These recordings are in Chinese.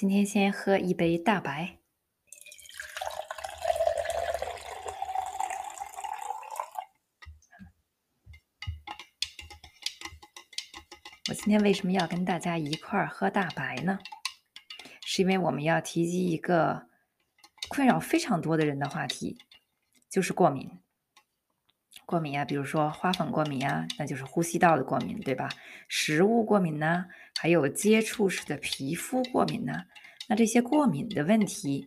今天先喝一杯大白。我今天为什么要跟大家一块儿喝大白呢？是因为我们要提及一个困扰非常多的人的话题，就是过敏。过敏啊，比如说花粉过敏啊，那就是呼吸道的过敏，对吧？食物过敏呢，还有接触式的皮肤过敏呢。那这些过敏的问题，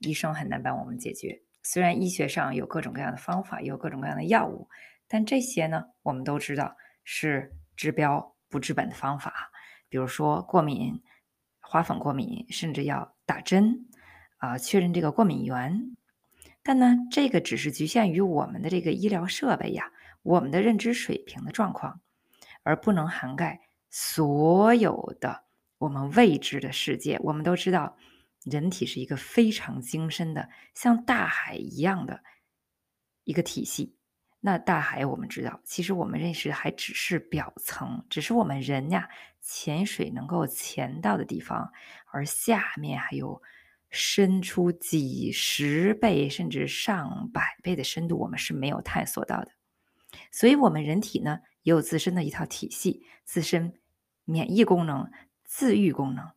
医生很难帮我们解决。虽然医学上有各种各样的方法，有各种各样的药物，但这些呢，我们都知道是治标不治本的方法。比如说过敏，花粉过敏，甚至要打针啊，确认这个过敏源。但呢，这个只是局限于我们的这个医疗设备呀，我们的认知水平的状况，而不能涵盖所有的我们未知的世界。我们都知道，人体是一个非常精深的，像大海一样的一个体系。那大海，我们知道，其实我们认识还只是表层，只是我们人呀潜水能够潜到的地方，而下面还有。伸出几十倍甚至上百倍的深度，我们是没有探索到的。所以，我们人体呢也有自身的一套体系，自身免疫功能、自愈功能。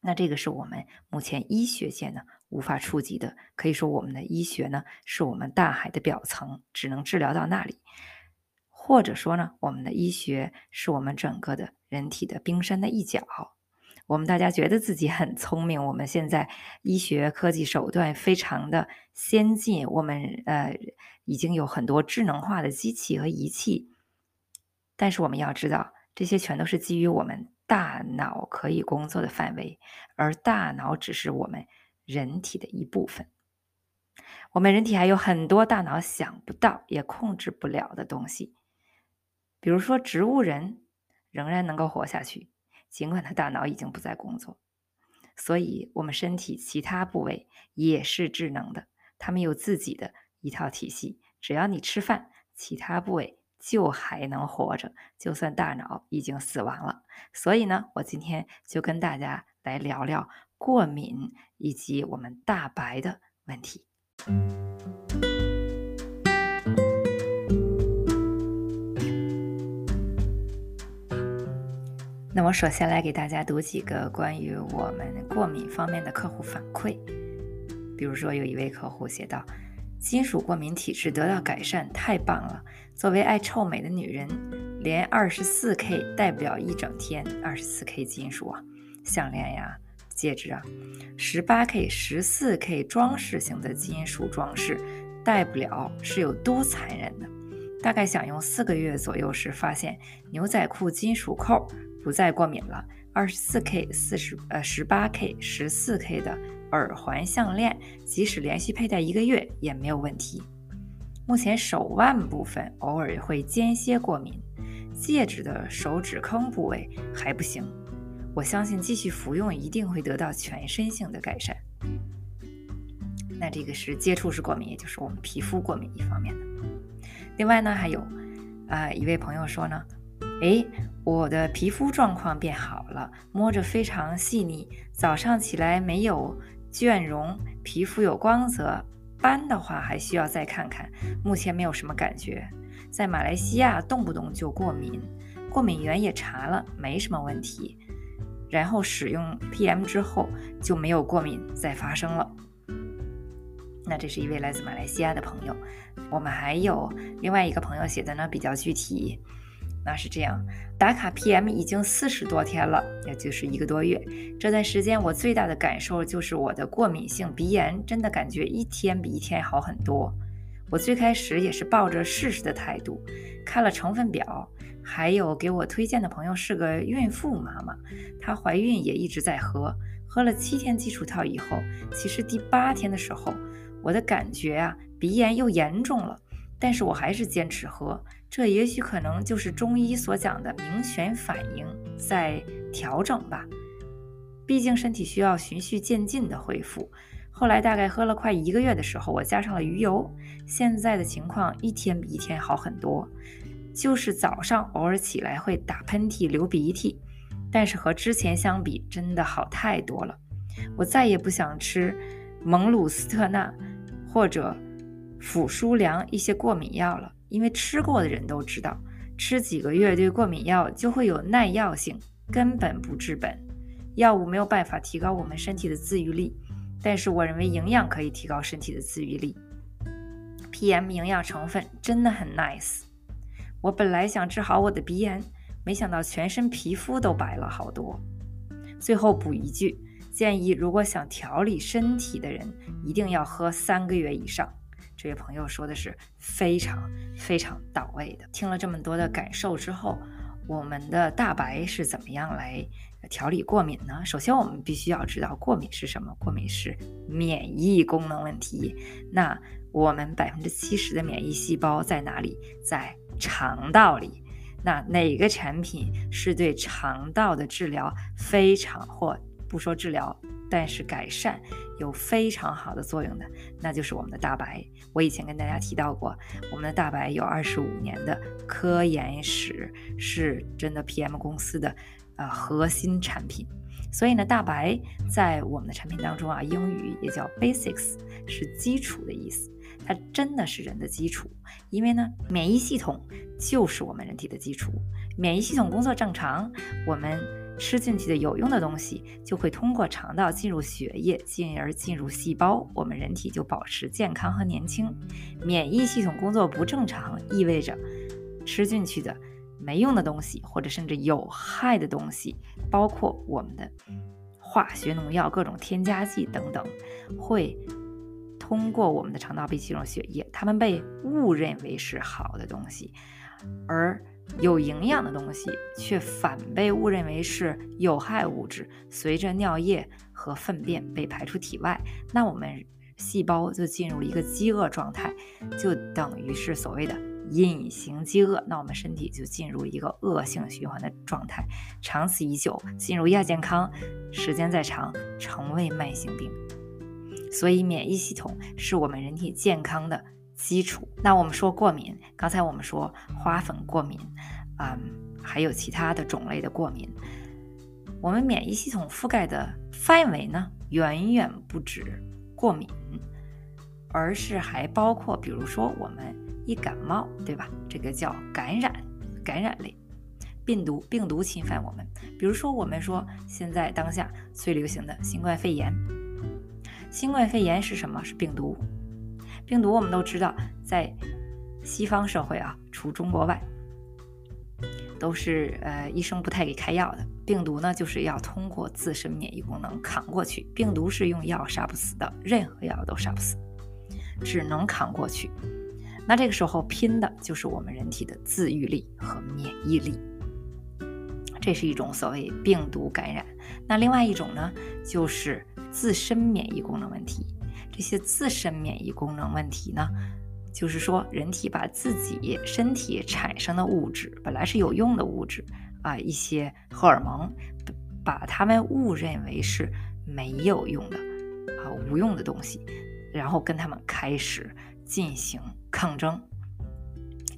那这个是我们目前医学界呢无法触及的。可以说，我们的医学呢是我们大海的表层，只能治疗到那里；或者说呢，我们的医学是我们整个的人体的冰山的一角。我们大家觉得自己很聪明，我们现在医学科技手段非常的先进，我们呃已经有很多智能化的机器和仪器，但是我们要知道，这些全都是基于我们大脑可以工作的范围，而大脑只是我们人体的一部分。我们人体还有很多大脑想不到也控制不了的东西，比如说植物人仍然能够活下去。尽管他大脑已经不再工作，所以我们身体其他部位也是智能的，他们有自己的一套体系。只要你吃饭，其他部位就还能活着，就算大脑已经死亡了。所以呢，我今天就跟大家来聊聊过敏以及我们大白的问题。那我首先来给大家读几个关于我们过敏方面的客户反馈。比如说，有一位客户写道：“金属过敏体质得到改善，太棒了！作为爱臭美的女人，连二十四 K 戴不了一整天。二十四 K 金属啊，项链呀、戒指啊，十八 K、十四 K 装饰型的金属装饰戴不了，是有多残忍的？大概想用四个月左右时，发现牛仔裤金属扣。”不再过敏了。二十四 K、四十呃十八 K、十四 K 的耳环、项链，即使连续佩戴一个月也没有问题。目前手腕部分偶尔会间歇过敏，戒指的手指坑部位还不行。我相信继续服用一定会得到全身性的改善。那这个是接触式过敏，也就是我们皮肤过敏一方面的。另外呢，还有啊一位朋友说呢。哎，我的皮肤状况变好了，摸着非常细腻，早上起来没有倦容，皮肤有光泽。斑的话还需要再看看，目前没有什么感觉。在马来西亚动不动就过敏，过敏源也查了，没什么问题。然后使用 PM 之后就没有过敏再发生了。那这是一位来自马来西亚的朋友。我们还有另外一个朋友写的呢，比较具体。那是这样，打卡 PM 已经四十多天了，也就是一个多月。这段时间我最大的感受就是我的过敏性鼻炎真的感觉一天比一天好很多。我最开始也是抱着试试的态度，看了成分表，还有给我推荐的朋友是个孕妇妈妈，她怀孕也一直在喝，喝了七天基础套以后，其实第八天的时候，我的感觉啊鼻炎又严重了，但是我还是坚持喝。这也许可能就是中医所讲的明显反应在调整吧，毕竟身体需要循序渐进的恢复。后来大概喝了快一个月的时候，我加上了鱼油，现在的情况一天比一天好很多。就是早上偶尔起来会打喷嚏、流鼻涕，但是和之前相比，真的好太多了。我再也不想吃蒙鲁斯特钠或者辅舒良一些过敏药了，因为吃过的人都知道，吃几个月对过敏药就会有耐药性，根本不治本。药物没有办法提高我们身体的自愈力，但是我认为营养可以提高身体的自愈力。PM 营养成分真的很 nice。我本来想治好我的鼻炎，没想到全身皮肤都白了好多。最后补一句，建议如果想调理身体的人，一定要喝三个月以上。这位朋友说的是非常非常到位的。听了这么多的感受之后，我们的大白是怎么样来调理过敏呢？首先，我们必须要知道过敏是什么。过敏是免疫功能问题。那我们百分之七十的免疫细胞在哪里？在肠道里，那哪个产品是对肠道的治疗非常或不说治疗，但是改善有非常好的作用的？那就是我们的大白。我以前跟大家提到过，我们的大白有二十五年的科研史，是真的 PM 公司的呃核心产品。所以呢，大白在我们的产品当中啊，英语也叫 basics，是基础的意思。它真的是人的基础，因为呢，免疫系统就是我们人体的基础。免疫系统工作正常，我们吃进去的有用的东西就会通过肠道进入血液，进而进入细胞，我们人体就保持健康和年轻。免疫系统工作不正常，意味着吃进去的没用的东西，或者甚至有害的东西，包括我们的化学农药、各种添加剂等等，会。通过我们的肠道被进入血液，它们被误认为是好的东西，而有营养的东西却反被误认为是有害物质，随着尿液和粪便被排出体外，那我们细胞就进入一个饥饿状态，就等于是所谓的隐形饥饿，那我们身体就进入一个恶性循环的状态，长此以久，进入亚健康，时间再长，成为慢性病。所以，免疫系统是我们人体健康的基础。那我们说过敏，刚才我们说花粉过敏，嗯，还有其他的种类的过敏。我们免疫系统覆盖的范围呢，远远不止过敏，而是还包括，比如说我们一感冒，对吧？这个叫感染，感染类病毒，病毒侵犯我们。比如说，我们说现在当下最流行的新冠肺炎。新冠肺炎是什么？是病毒。病毒我们都知道，在西方社会啊，除中国外，都是呃医生不太给开药的。病毒呢，就是要通过自身免疫功能扛过去。病毒是用药杀不死的，任何药都杀不死，只能扛过去。那这个时候拼的就是我们人体的自愈力和免疫力。这是一种所谓病毒感染。那另外一种呢，就是。自身免疫功能问题，这些自身免疫功能问题呢，就是说人体把自己身体产生的物质，本来是有用的物质啊，一些荷尔蒙，把它们误认为是没有用的啊无用的东西，然后跟他们开始进行抗争。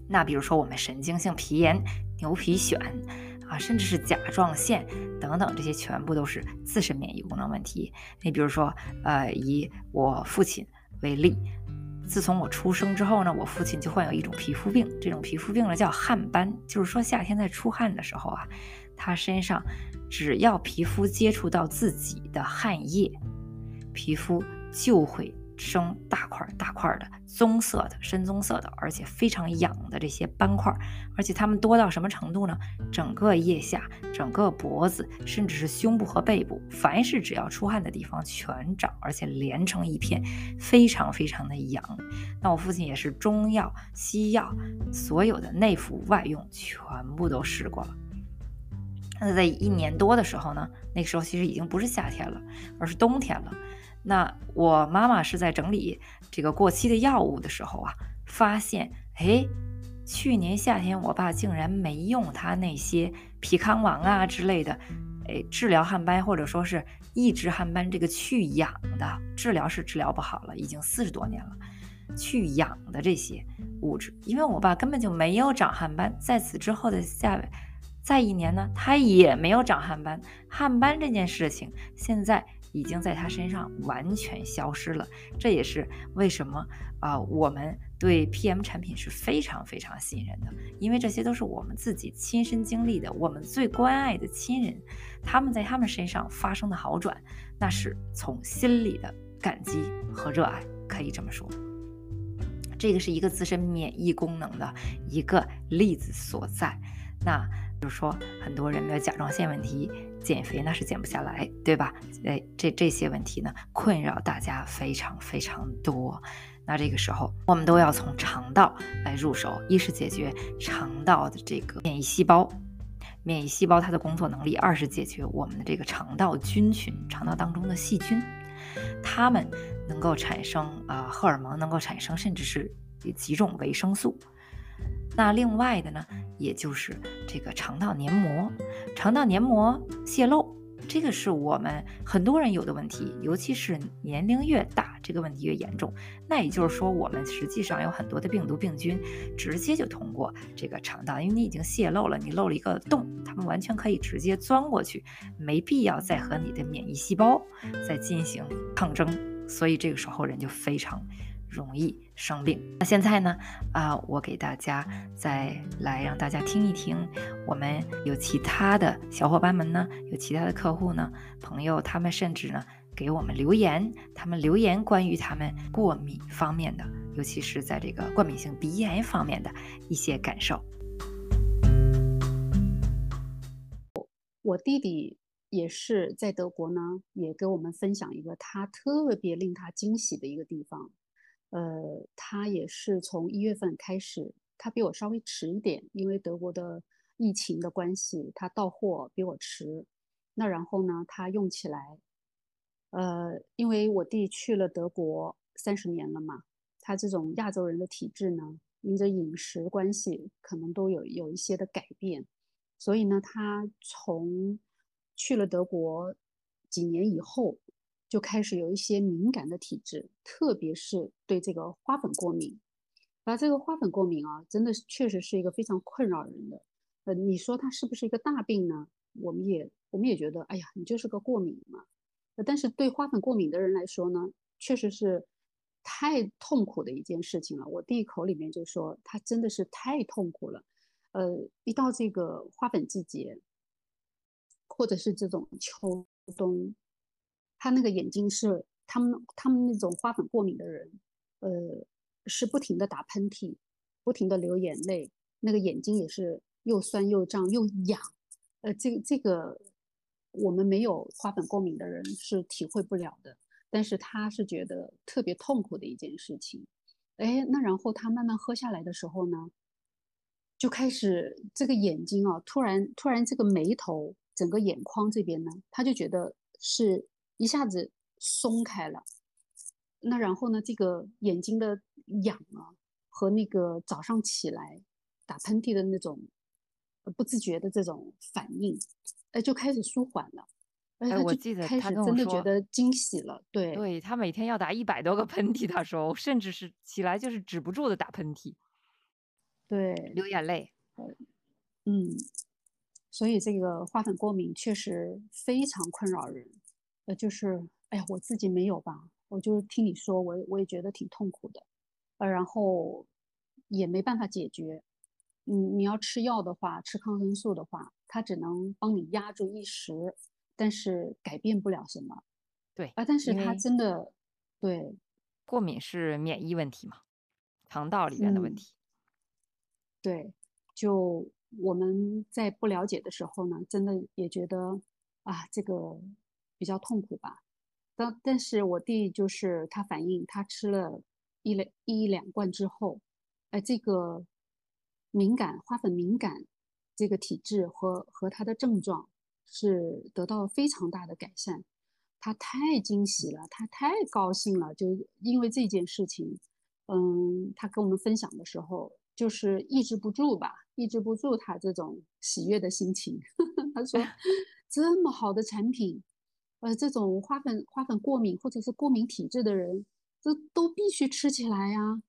那比如说我们神经性皮炎、牛皮癣。啊，甚至是甲状腺等等，这些全部都是自身免疫功能问题。你比如说，呃，以我父亲为例，自从我出生之后呢，我父亲就患有一种皮肤病，这种皮肤病呢叫汗斑，就是说夏天在出汗的时候啊，他身上只要皮肤接触到自己的汗液，皮肤就会。生大块大块的棕色的深棕色的，而且非常痒的这些斑块，而且它们多到什么程度呢？整个腋下、整个脖子，甚至是胸部和背部，凡是只要出汗的地方全长，而且连成一片，非常非常的痒。那我父亲也是中药、西药，所有的内服外用全部都试过了。那在一年多的时候呢，那个时候其实已经不是夏天了，而是冬天了。那我妈妈是在整理这个过期的药物的时候啊，发现，哎，去年夏天我爸竟然没用他那些皮康王啊之类的，哎，治疗汗斑或者说是抑制汗斑这个去痒的治疗是治疗不好了，已经四十多年了，去痒的这些物质，因为我爸根本就没有长汗斑，在此之后的下再一年呢，他也没有长汗斑。汗斑这件事情现在已经在他身上完全消失了。这也是为什么啊，我们对 PM 产品是非常非常信任的，因为这些都是我们自己亲身经历的，我们最关爱的亲人，他们在他们身上发生的好转，那是从心里的感激和热爱，可以这么说。这个是一个自身免疫功能的一个例子所在。那就是说，很多人的甲状腺问题，减肥那是减不下来，对吧？哎，这这些问题呢，困扰大家非常非常多。那这个时候，我们都要从肠道来入手，一是解决肠道的这个免疫细胞，免疫细胞它的工作能力；二是解决我们的这个肠道菌群，肠道当中的细菌，它们。能够产生啊荷尔蒙，能够产生甚至是几种维生素。那另外的呢，也就是这个肠道黏膜，肠道黏膜泄漏，这个是我们很多人有的问题，尤其是年龄越大，这个问题越严重。那也就是说，我们实际上有很多的病毒病菌，直接就通过这个肠道，因为你已经泄漏了，你漏了一个洞，它们完全可以直接钻过去，没必要再和你的免疫细胞再进行抗争。所以这个时候人就非常容易生病。那现在呢？啊，我给大家再来让大家听一听，我们有其他的小伙伴们呢，有其他的客户呢，朋友他们甚至呢给我们留言，他们留言关于他们过敏方面的，尤其是在这个过敏性鼻炎方面的一些感受。我弟弟。也是在德国呢，也给我们分享一个他特别令他惊喜的一个地方。呃，他也是从一月份开始，他比我稍微迟一点，因为德国的疫情的关系，他到货比我迟。那然后呢，他用起来，呃，因为我弟去了德国三十年了嘛，他这种亚洲人的体质呢，因着饮食关系，可能都有有一些的改变，所以呢，他从去了德国几年以后，就开始有一些敏感的体质，特别是对这个花粉过敏。而这个花粉过敏啊，真的是确实是一个非常困扰人的。呃，你说它是不是一个大病呢？我们也我们也觉得，哎呀，你就是个过敏嘛。但是对花粉过敏的人来说呢，确实是太痛苦的一件事情了。我第一口里面就说，它真的是太痛苦了。呃，一到这个花粉季节。或者是这种秋冬，他那个眼睛是他们他们那种花粉过敏的人，呃，是不停的打喷嚏，不停的流眼泪，那个眼睛也是又酸又胀又痒，呃，这个这个我们没有花粉过敏的人是体会不了的，但是他是觉得特别痛苦的一件事情。哎，那然后他慢慢喝下来的时候呢，就开始这个眼睛啊，突然突然这个眉头。整个眼眶这边呢，他就觉得是一下子松开了。那然后呢，这个眼睛的痒啊，和那个早上起来打喷嚏的那种不自觉的这种反应，哎，就开始舒缓了。哎，我记得他真的觉得惊喜了。对，对他每天要打一百多个喷嚏，他说，甚至是起来就是止不住的打喷嚏，对，流眼泪。嗯。所以这个花粉过敏确实非常困扰人，呃，就是哎呀，我自己没有吧，我就听你说，我我也觉得挺痛苦的，呃，然后也没办法解决，你你要吃药的话，吃抗生素的话，它只能帮你压住一时，但是改变不了什么。对啊，但是它真的对，过敏是免疫问题嘛，肠道里面的问题。对，就。我们在不了解的时候呢，真的也觉得啊，这个比较痛苦吧。但但是我弟就是他反映，他吃了一两一两罐之后，哎，这个敏感花粉敏感这个体质和和他的症状是得到非常大的改善。他太惊喜了，他太高兴了，就因为这件事情，嗯，他跟我们分享的时候。就是抑制不住吧，抑制不住他这种喜悦的心情。他说：“这么好的产品，呃，这种花粉花粉过敏或者是过敏体质的人，这都必须吃起来呀。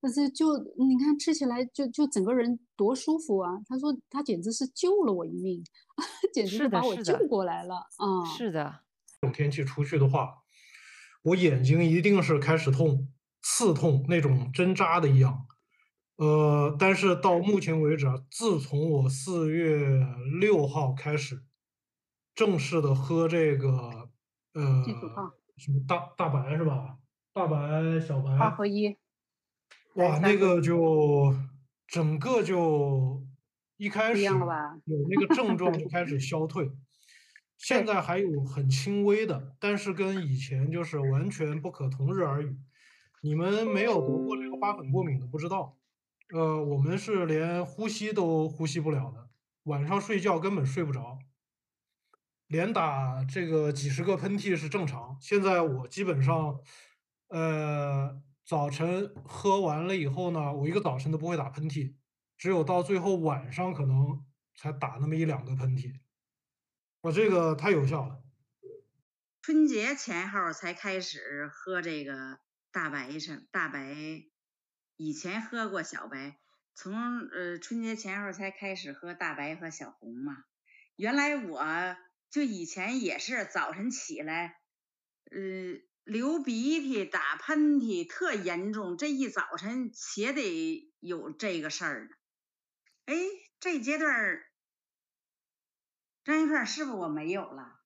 但是就你看吃起来就就整个人多舒服啊！他说他简直是救了我一命，简直是，把我救，过来了啊！是的，这种天气出去的话，我眼睛一定是开始痛、刺痛那种针扎的一样。呃，但是到目前为止啊，自从我四月六号开始正式的喝这个呃什么大大白是吧？大白、小白，二合一，哇，那个就整个就一开始？有那个症 状就开始消退，现在还有很轻微的，但是跟以前就是完全不可同日而语。你们没有得过这个花粉过敏的不知道，呃，我们是连呼吸都呼吸不了的，晚上睡觉根本睡不着，连打这个几十个喷嚏是正常。现在我基本上，呃，早晨喝完了以后呢，我一个早晨都不会打喷嚏，只有到最后晚上可能才打那么一两个喷嚏。我这个太有效了。春节前后才开始喝这个大白参大白，以前喝过小白，从呃春节前后才开始喝大白和小红嘛。原来我就以前也是早晨起来，呃流鼻涕、打喷嚏特严重，这一早晨且得有这个事儿呢。哎，这阶段儿张一片是不是我没有了？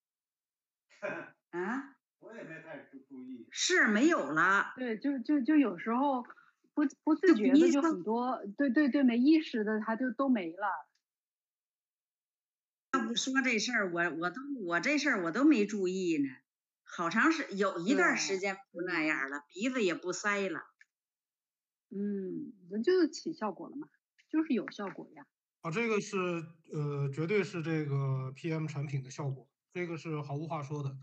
啊？我也没太注注意。是没有了。对，就就就有时候不不自觉的就鼻子很多，对对对，没意识的他就都没了。要不说这事儿，我我都我这事儿我都没注意呢。好长时有一段时间不那样了，鼻子也不塞了。嗯，那就是起效果了嘛，就是有效果呀。啊，这个是呃，绝对是这个 PM 产品的效果，这个是毫无话说的。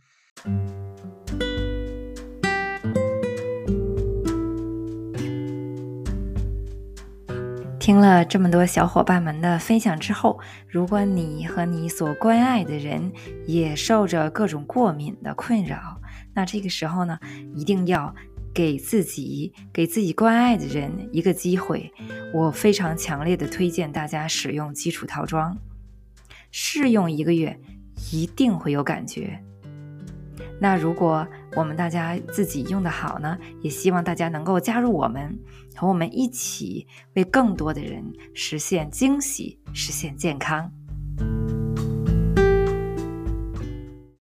听了这么多小伙伴们的分享之后，如果你和你所关爱的人也受着各种过敏的困扰，那这个时候呢，一定要给自己、给自己关爱的人一个机会。我非常强烈的推荐大家使用基础套装，试用一个月，一定会有感觉。那如果我们大家自己用的好呢，也希望大家能够加入我们，和我们一起为更多的人实现惊喜实现健康。